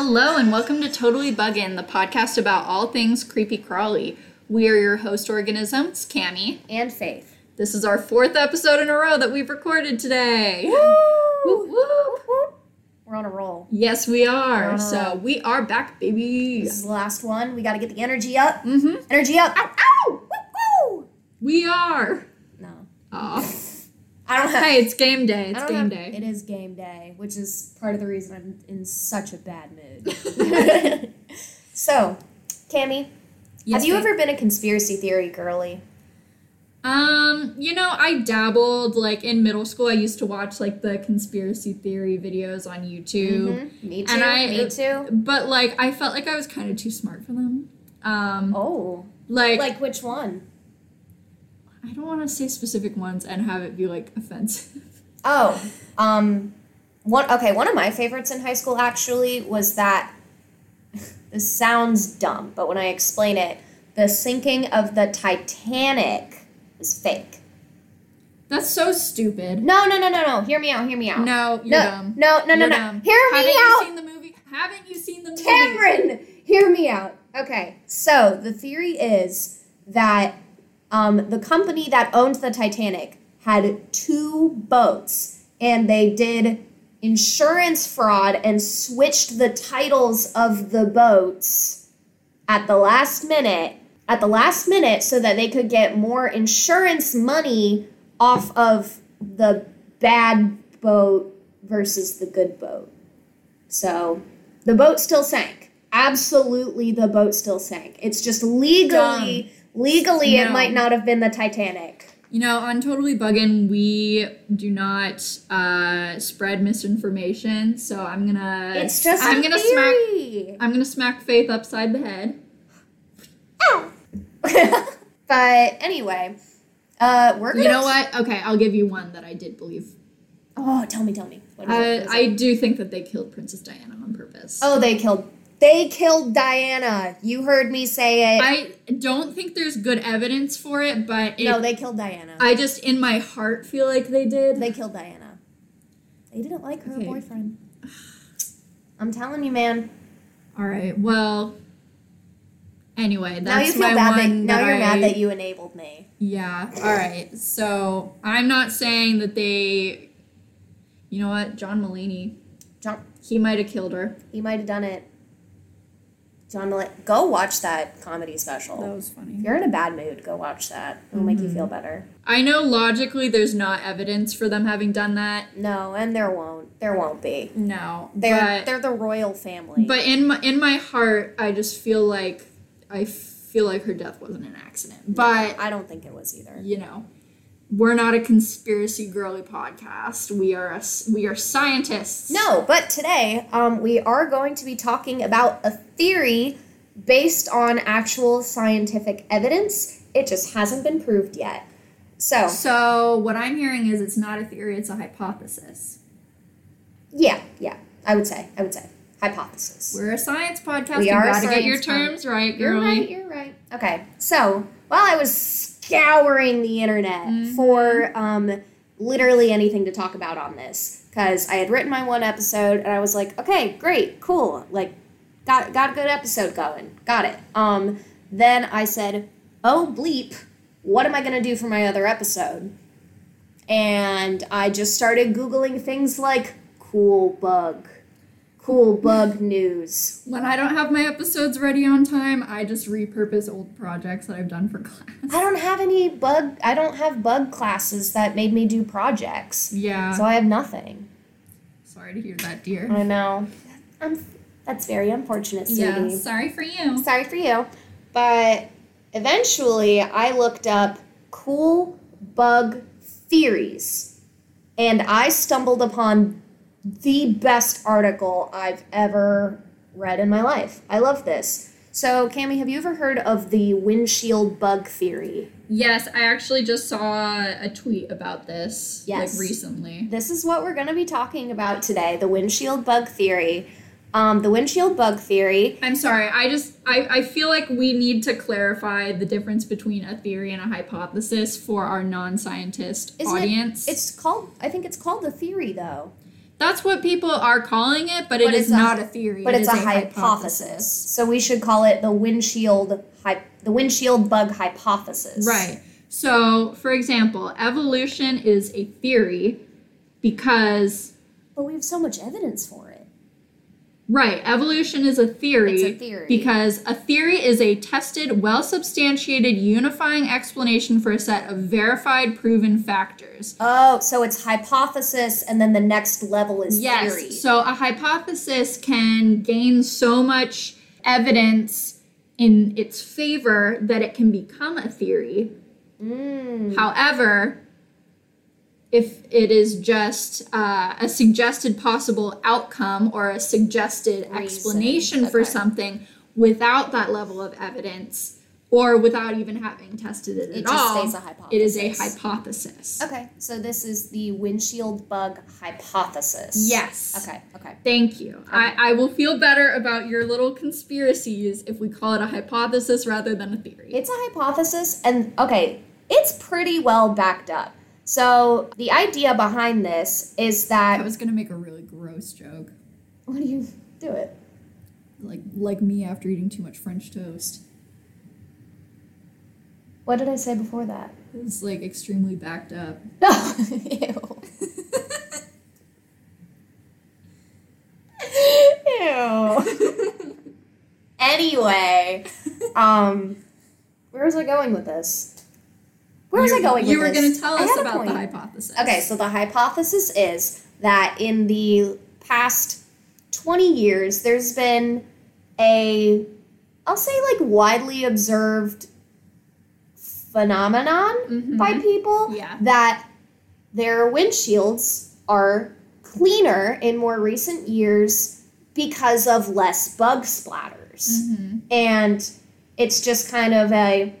Hello and welcome to Totally Buggin', the podcast about all things creepy crawly. We are your host organisms, Cammie. and Faith. This is our fourth episode in a row that we've recorded today. Whoop, whoop. We're on a roll. Yes, we are. So we are back, baby. This is the last one. We got to get the energy up. Mm-hmm. Energy up. Ow, ow! Woo, woo! We are. No, Aw. I don't have. hey, it's game day. It's game have- day. It is game day, which is part of the reason I'm in such a bad mood. so, Cammie, Yes, have you ever been a conspiracy theory girly? Um, you know, I dabbled like in middle school. I used to watch like the conspiracy theory videos on YouTube. Mhm. Me too. And I- me too. But like I felt like I was kind of too smart for them. Um Oh, like, like which one? I don't want to say specific ones and have it be like offensive. Oh, um, one. Okay, one of my favorites in high school actually was that. This sounds dumb, but when I explain it, the sinking of the Titanic is fake. That's so stupid. No, no, no, no, no. Hear me out. Hear me out. No, you're no, dumb. no, no, no, You're no. dumb. Hear me Haven't out. you seen the movie? Haven't you seen the movie? Cameron, hear me out. Okay, so the theory is that um, the company that owned the Titanic had two boats, and they did insurance fraud and switched the titles of the boats at the last minute. At the last minute, so that they could get more insurance money off of the bad boat versus the good boat. So the boat still sank. Absolutely, the boat still sank. It's just legally, legally, it might not have been the Titanic. You know, on Totally Buggin', we do not uh, spread misinformation. So I'm gonna. It's just I'm a gonna smack. I'm gonna smack Faith upside the head. Ow. but anyway, uh, we're. You know what? Okay, I'll give you one that I did believe. Oh, tell me, tell me. Uh, What is it? I do think that they killed Princess Diana on purpose. Oh, they killed. They killed Diana. You heard me say it. I don't think there's good evidence for it, but it, no, they killed Diana. I just in my heart feel like they did. they killed Diana. They didn't like her Okay. boyfriend. I'm telling you, man. All right. Well. Anyway, Now you feel bad. That, now that you're I- mad that you enabled me. Yeah. All right. So I'm not saying that they. You know what, John Mulaney, John, he might have killed her. he might have done it. John, Mulaney- go watch that comedy special. That was funny. If you're in a bad mood, go watch that. It'll make you mm-hmm. feel better. I know logically there's not evidence for them having done that. No, and there won't. There won't be. No. They're but, they're the royal family. but in my in my heart, I just feel like I feel like her death wasn't an accident. But I don't think it was either. you know, we're not a conspiracy girly podcast. We are a, we are scientists. No, but today um, we are going to be talking about a theory based on actual scientific evidence. It just hasn't been proved yet. So, So what I'm hearing is it's not a theory; it's a hypothesis. yeah, yeah, I would say, I would say, hypothesis. We're a science podcast. We you are gotta get your science pod- terms right, You're right, you're right. Okay, so while I was scouring the internet for um, literally anything to talk about on this, because I had written my one episode and I was like, okay, great, cool, like, got got a good episode going, got it. Um, then I said, oh bleep, what am I gonna do for my other episode? And I just started googling things like cool bug, cool bug news. When I don't have my episodes ready on time, I just repurpose old projects that I've done for class. I don't have any bug. I don't have bug classes that made me do projects, Yeah. so I have nothing. Sorry to hear that, dear. I know. I'm. That's very unfortunate, sweetie. Yeah. Sorry for you. Sorry for you, but eventually I looked up cool bug theories, and I stumbled upon the best article I've ever read in my life. I love this. So, Cammie, have you ever heard of the windshield bug theory? Yes, I actually just saw a tweet about this Yes. like recently. This is what we're going to be talking about today the windshield bug theory. Um, the windshield bug theory. I'm sorry. I just I, I feel like we need to clarify the difference between a theory and a hypothesis for our non-scientist Isn't it- audience. It's called, I think it's called the theory, though. That's what people are calling it, but, But it is it's a- not a theory. but It it's is a, hypothesis. So we should call it the windshield hy- the windshield bug hypothesis. Right. So, for example, evolution is a theory because But we have so much evidence for it. Right, evolution is a theory. It's a theory. Because a theory is a tested, well substantiated, unifying explanation for a set of verified, proven factors. Oh, so it's hypothesis and then the next level is Yes, theory. so a hypothesis can gain so much evidence in its favor that it can become a theory. Mm. However, if it is just uh, a suggested possible outcome or a suggested Reason. explanation for something without that level of evidence or without even having tested it, It at just all, stays a hypothesis. it is a hypothesis. Okay, so this is the windshield bug hypothesis. Yes. Okay, okay. Thank you. I, I will feel better about your little conspiracies if we call it a hypothesis rather than a theory. It's a hypothesis, and okay, it's pretty well backed up. So the idea behind this is that I was gonna make a really gross joke, what do you do it? like like me after eating too much French toast. What did I say before that? It's like extremely backed up. No, ew. Ew. anyway, um, where was I going with this? Where was I going You were going to tell I us about the hypothesis. Okay, so the hypothesis is that in the past 20 years, there's been a, I'll say like widely observed phenomenon Mhm. by people Yeah. that their windshields are cleaner in more recent years because of less bug splatters Mhm. and it's just kind of a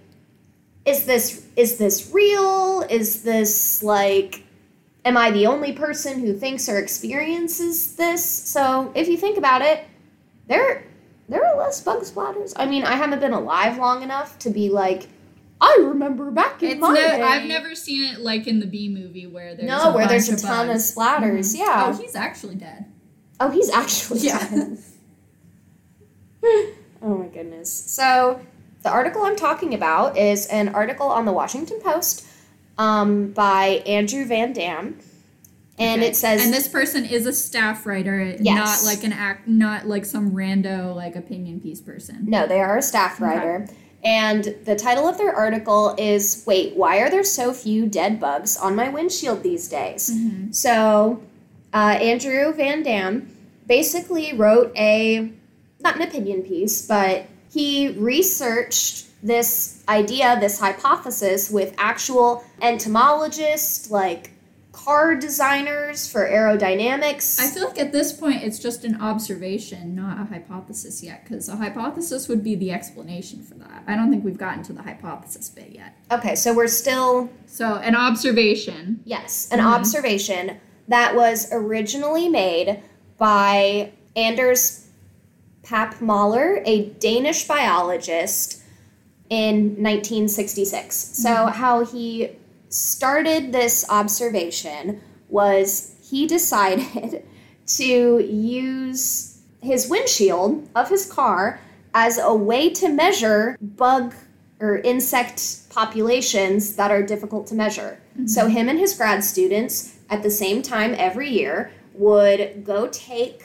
is this is this real is this like am i the only person who thinks or experiences this so if you think about it there there are less bug splatters i mean i haven't been alive long enough to be like i remember back in It's my no, day. I've never seen it like in the B movie where there's no a where there's a bunch ton of bugs. splatters Mhm. yeah Oh, he's actually dead. Oh, he's actually Yeah. dead. oh my goodness. So, the article I'm talking about is an article on the Washington Post um, by Andrew Van Dam. And Okay. it says and this person is a staff writer, Yes. not like an act, not like some rando like opinion piece person. No, they are a staff Okay. writer. And the title of their article is Wait, why are there so few dead bugs on my windshield these days? Mhm. So, uh, Andrew Van Dam basically wrote a, not an opinion piece, but he researched this idea, this hypothesis with actual entomologists, like car designers for aerodynamics. I feel like at this point it's just an observation, not a hypothesis yet, because a hypothesis would be the explanation for that. I don't think we've gotten to the hypothesis bit yet. okay, so we're still So an observation. Yes, an Mhm. observation that was originally made by Anders Pape Møller, a Danish biologist, in 1966. So, mm-hmm. how he started this observation was he decided to use his windshield of his car as a way to measure bug or insect populations that are difficult to measure. Mm-hmm. So, him and his grad students at the same time every year would go take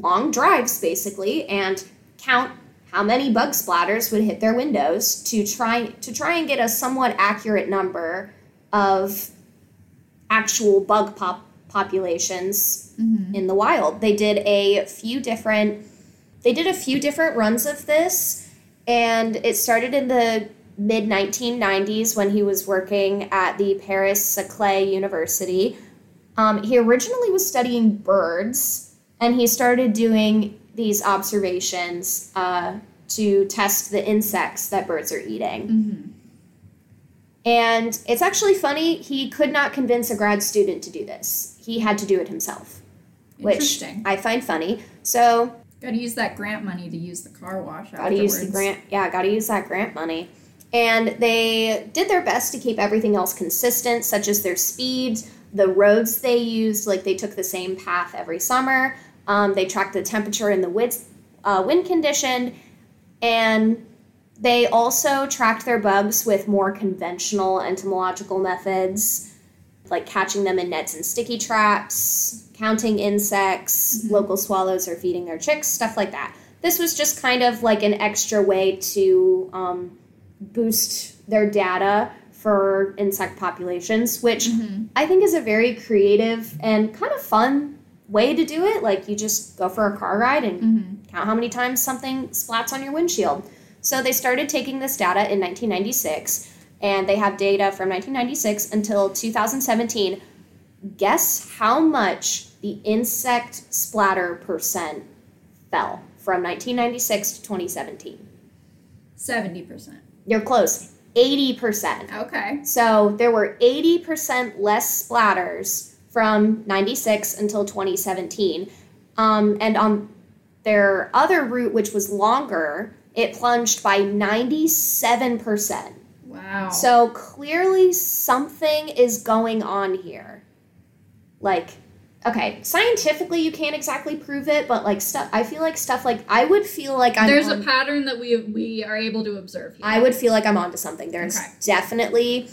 long drives basically and count how many bug splatters would hit their windows to try to try and get a somewhat accurate number of actual bug pop populations Mhm. in the wild. They did a few different they did a few different runs of this and it started in the mid 1990s when he was working at the Paris Saclay University. Um, he originally was studying birds and he started doing these observations uh, to test the insects that birds are eating. Mhm. And it's actually funny, he could not convince a grad student to do this. He had to do it himself, which I find funny. So, Gotta use that grant money to use the car wash. gotta use the grant. Yeah, gotta use that grant money. And they did their best to keep everything else consistent, such as their speed, the roads they used, like they took the same path every summer. Um, they tracked the temperature and the wind, uh, wind condition, and they also tracked their bugs with more conventional entomological methods, like catching them in nets and sticky traps, counting insects, Mhm. local swallows are feeding their chicks, stuff like that. This was just kind of like an extra way to um, boost their data for insect populations, which Mhm. I think is a very creative and kind of fun way to do it. Like you just go for a car ride and Mhm. count how many times something splats on your windshield. So they started taking this data in 1996, and they have data from 1996 until 2017. Guess how much the insect splatter percent fell from 1996 to 2017? 70%. You're close, 80%. Okay. So there were 80% less splatters from 96 until 2017. Um, and on their other route, which was longer, it plunged by 97%. Wow. So clearly something is going on here. Like, okay, scientifically you can't exactly prove it, but like stuff, I feel like stuff like, I would feel like I'm There's on- a pattern that we we are able to observe here. I would feel like I'm onto something. There's Okay. definitely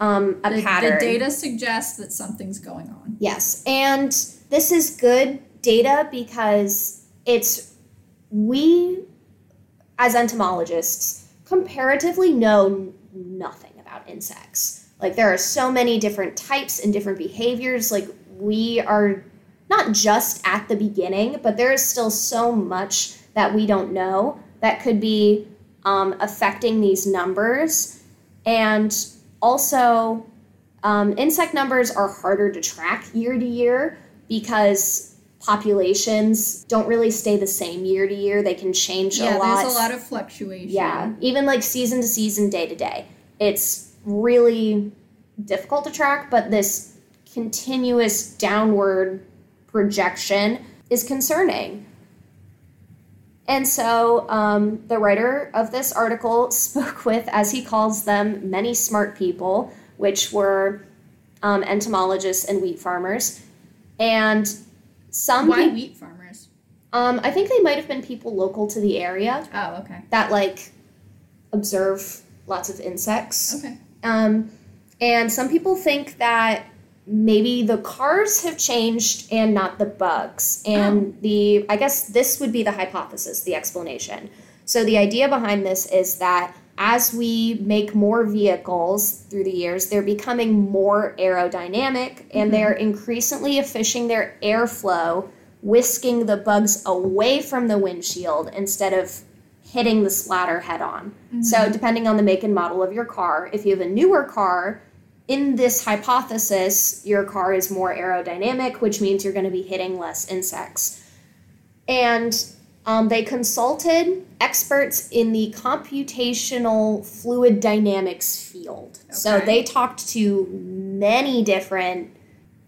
um, a the, pattern. the data suggests that something's going on. Yes, and this is good data because it's we as entomologists comparatively know nothing about insects. Like there are so many different types and different behaviors. Like we are not just at the beginning, but there is still so much that we don't know that could be um, affecting these numbers. And also, um, insect numbers are harder to track year to year because populations don't really stay the same year to year. They can change Yeah, a lot. there's a lot of fluctuation. Yeah, even like season to season, day to day. It's really difficult to track, but this continuous downward projection is concerning. And so um, the writer of this article spoke with, as he calls them, many smart people, which were um, entomologists and wheat farmers. And some Why peop- wheat farmers? um, I think they might have been people local to the area Oh, okay. that like observe lots of insects. Okay. Um, and some people think that maybe the cars have changed and not the bugs. And oh. the I guess this would be the hypothesis, the explanation. So the idea behind this is that as we make more vehicles through the years, they're becoming more aerodynamic and mm-hmm. they're increasingly efficient their airflow, whisking the bugs away from the windshield instead of hitting the splatter head on. So, mm-hmm. depending on the make and model of your car, if you have a newer car, in this hypothesis, your car is more aerodynamic, which means you're going to be hitting less insects. And um, they consulted experts in the computational fluid dynamics field. Okay. So they talked to many different,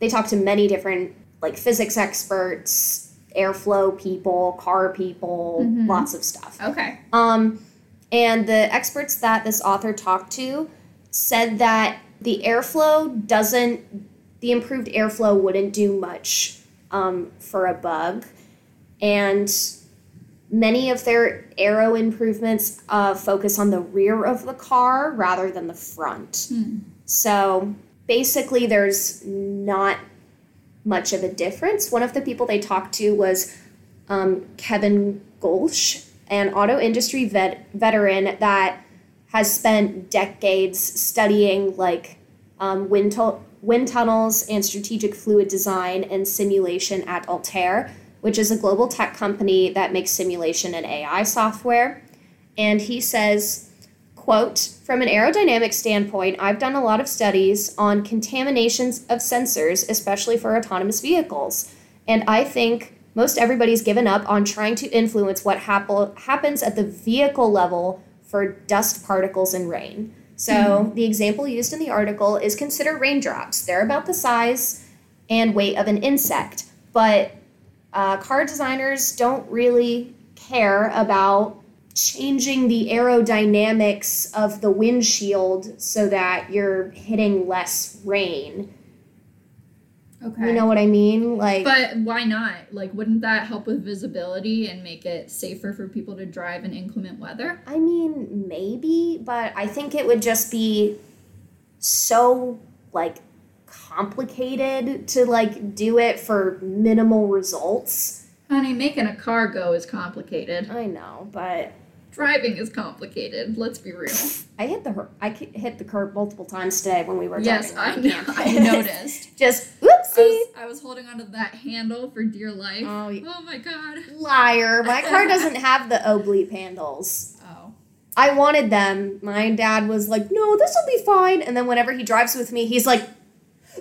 they talked to many different like physics experts, airflow people, car people, Mhm. lots of stuff. Okay. Um, and the experts that this author talked to said that the airflow doesn't, the improved airflow wouldn't do much um, for a bug. And many of their aero improvements uh, focus on the rear of the car rather than the front. Hmm. So basically, there's not much of a difference. One of the people they talked to was um, Kevin Golsch, an auto industry vet- veteran that has spent decades studying like um, wind, tu- wind tunnels and strategic fluid design and simulation at Altair, which is a global tech company that makes simulation and AI software. And he says, quote, from an aerodynamic standpoint, I've done a lot of studies on contaminations of sensors, especially for autonomous vehicles. And I think most everybody's given up on trying to influence what hap- happens at the vehicle level for dust particles and rain. So, the example used in the article is consider raindrops. They're about the size and weight of an insect, but uh, car designers don't really care about changing the aerodynamics of the windshield so that you're hitting less rain. Okay. You know what I mean? Like, But why not? Like, wouldn't that help with visibility and make it safer for people to drive in inclement weather? I mean, maybe, but I think it would just be so like complicated to like do it for minimal results. Honey, making a car go is complicated. I know, but Driving is complicated. Let's be real. I hit the I hit the curb multiple times today when we were yes, driving Yes, I, around know, campus. I noticed. Just I was, I was holding onto that handle for dear life. Oh, Oh my god. liar! My car doesn't have the oblique handles. Oh. I wanted them. My dad was like, "No, this will be fine." And then whenever he drives with me, he's like,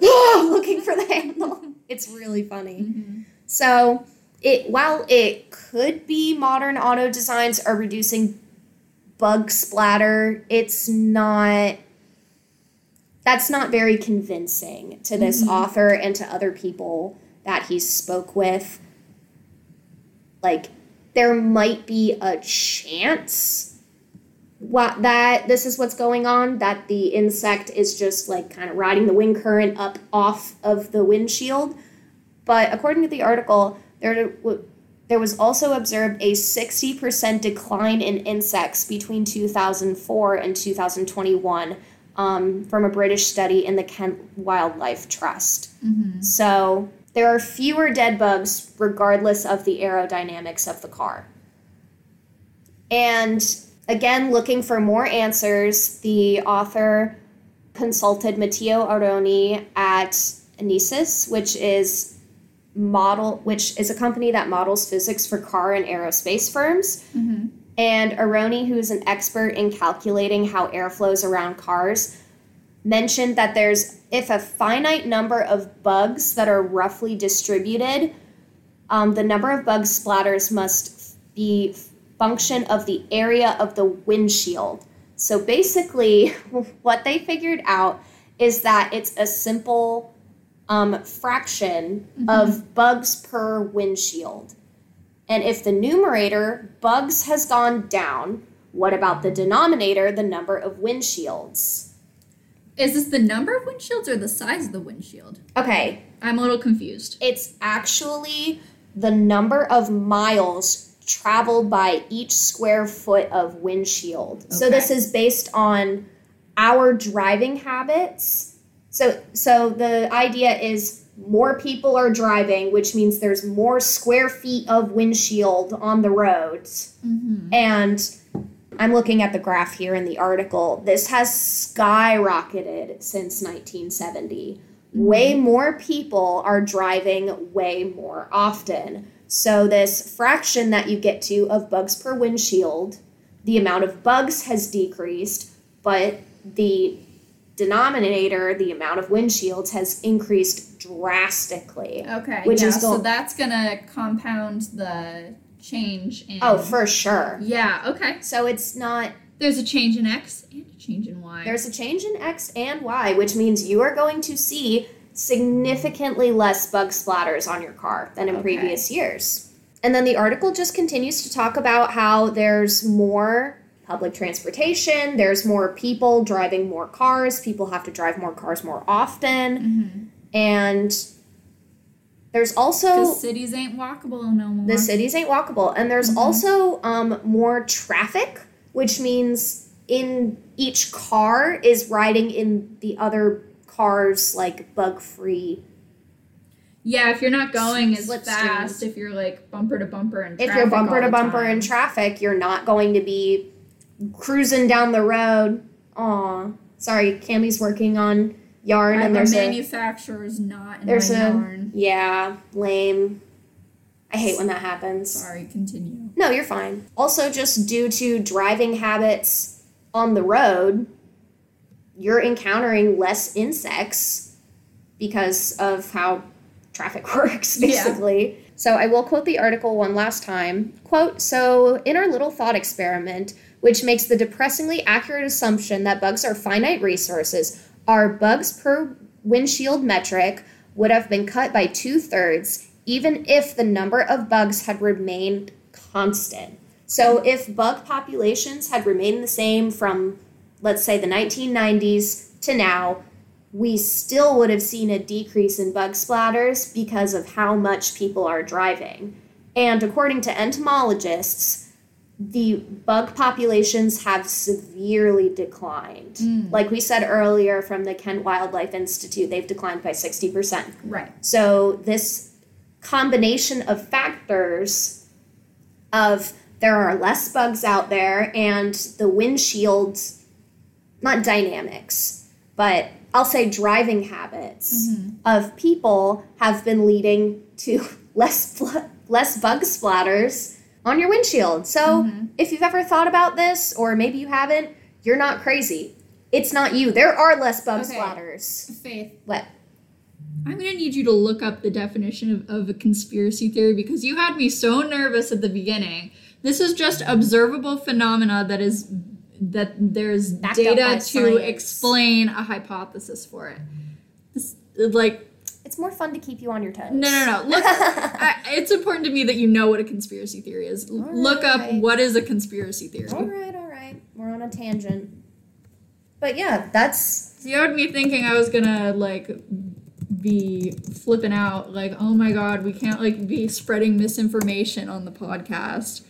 "Ah," looking for the handle. It's really funny. Mhm. So, it while it could be modern auto designs are reducing bug splatter, it's not that's not very convincing to this Mhm. author and to other people that he spoke with. Like there might be a chance what that this is what's going on that the insect is just like kind of riding the wind current up off of the windshield but according to the article, there there was also observed a 60% decline in insects between 2004 and 2021 um, from a British study in the Kent Wildlife Trust. Mhm. So there are fewer dead bugs regardless of the aerodynamics of the car. And again, looking for more answers, the author consulted Matteo Aroni at Ansys, which is model which is a company that models physics for car and aerospace firms. Mhm. And Aroni, who's an expert in calculating how air flows around cars, mentioned that there's if a finite number of bugs that are roughly distributed, um, the number of bug splatters must be function of the area of the windshield. So basically, what they figured out is that it's a simple um, fraction of bugs per windshield. And if the numerator, bugs, has gone down, what about the denominator, the number of windshields? Is this the number of windshields or the size of the windshield? Okay, I'm a little confused. it's actually the number of miles traveled by each square foot of windshield. So this is based on our driving habits. So so the idea is more people are driving, which means there's more square feet of windshield on the roads. Mm-hmm. And I'm looking at the graph here in the article. This has skyrocketed since 1970. Way more people are driving way more often. So, this fraction that you get to of bugs per windshield, the amount of bugs has decreased, but the denominator, the amount of windshields, has increased drastically. Okay. Which yeah, is so that's gonna compound the change in. Oh, for sure. Yeah. Okay. So, it's not There's a change in X and a change in Y. There's a change in X and Y, which means you are going to see significantly less bug splatters on your car than in Okay. previous years. And then the article just continues to talk about how there's more public transportation, there's more people driving more cars, people have to drive more cars more often, Mm-hmm. and there's also cities ain't walkable no more. the cities ain't walkable and there's Mhm. also um, more traffic which means in each car is riding in the other cars like bug free yeah, if you're not going as streams. fast, if you're like bumper to bumper and if you're bumper to bumper in traffic you're not going to be cruising down the road Aw, sorry Cammie's working on yarn I'm and there's a manufacturer's not in there's my a yarn. yeah lame i hate when that happens Sorry, continue. No, you're fine. Also, just due to driving habits on the road, you're encountering less insects because of how traffic works, Yeah. So I will quote the article one last time. Quote, so in our little thought experiment, which makes the depressingly accurate assumption that bugs are finite resources, our bugs per windshield metric would have been cut by two thirds, even if the number of bugs had remained constant. So if bug populations had remained the same from, let's say, the 1990s to now, we still would have seen a decrease in bug splatters because of how much people are driving. And according to entomologists, the bug populations have severely declined. Mm. Like we said earlier from the Kent Wildlife Institute, they've declined by 60%. Right. So this combination of factors of there are less bugs out there and the windshield not dynamics, but I'll say driving habits mm-hmm. of people have been leading to less less bug splatters on your windshield. So mm-hmm. if you've ever thought about this or maybe you haven't, you're not crazy. It's not you. There are less bug Okay. splatters. Faith, What? I'm gonna need you to look up the definition of, of a conspiracy theory because you had me so nervous at the beginning. This is just observable phenomena that is that there's Backed data to science. explain a hypothesis for it. This like It's more fun to keep you on your toes. no no no look. I, it's important to me that you know what a conspiracy theory is. Look up what is a conspiracy theory. All right, all right. We're on a tangent. But yeah, that's So you had me thinking I was gonna like be flipping out, like, oh my god, we can't like be spreading misinformation on the podcast.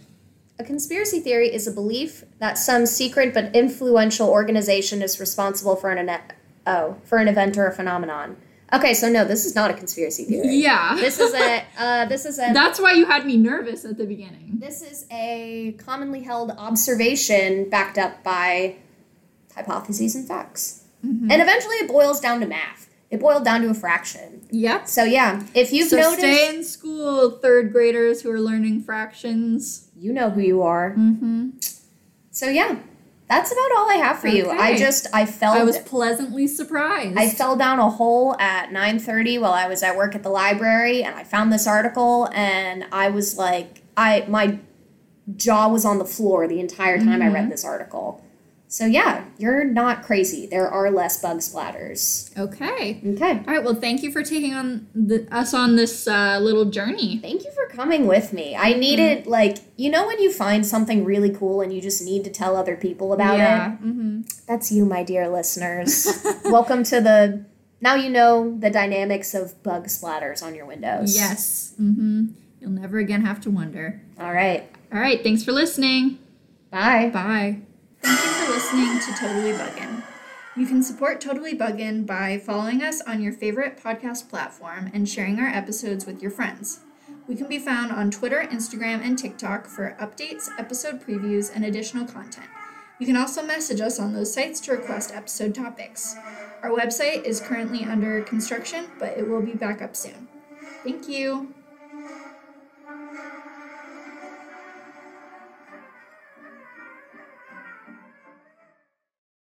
A conspiracy theory is a belief that some secret but influential organization is responsible for an ene- oh for an event or a phenomenon. Okay, so no, this is not a conspiracy theory. Yeah. This is a uh, this is a That's why you had me nervous at the beginning. this is a commonly held observation backed up by hypotheses and facts. Mm-hmm. And eventually it boils down to math. It boiled down to a fraction. Yep. So yeah, if you've so noticed stay in school, third graders who are learning fractions. you know who you are. Mm-hmm. So yeah, that's about all I have for you. I just I fell I was pleasantly surprised. I fell down a hole at 9:30 while I was at work at the library and I found this article and I was like I my jaw was on the floor the entire time I read this article. So yeah, you're not crazy. There are less bug splatters. okay. Okay. All right. Well, thank you for taking on the, us on this uh, little journey. Thank you for coming with me. I needed like you know when you find something really cool and you just need to tell other people about yeah. it. Mm-hmm. That's you, my dear listeners. Welcome to the now you know the dynamics of bug splatters on your windows. Yes. Mm-hmm. You'll never again have to wonder. All right. All right. Thanks for listening. Bye. Bye. Thank you for listening to Totally Buggin'. You can support Totally Buggin' by following us on your favorite podcast platform and sharing our episodes with your friends. We can be found on Twitter, Instagram, and TikTok for updates, episode previews, and additional content. You can also message us on those sites to request episode topics. Our website is currently under construction, but it will be back up soon. Thank you.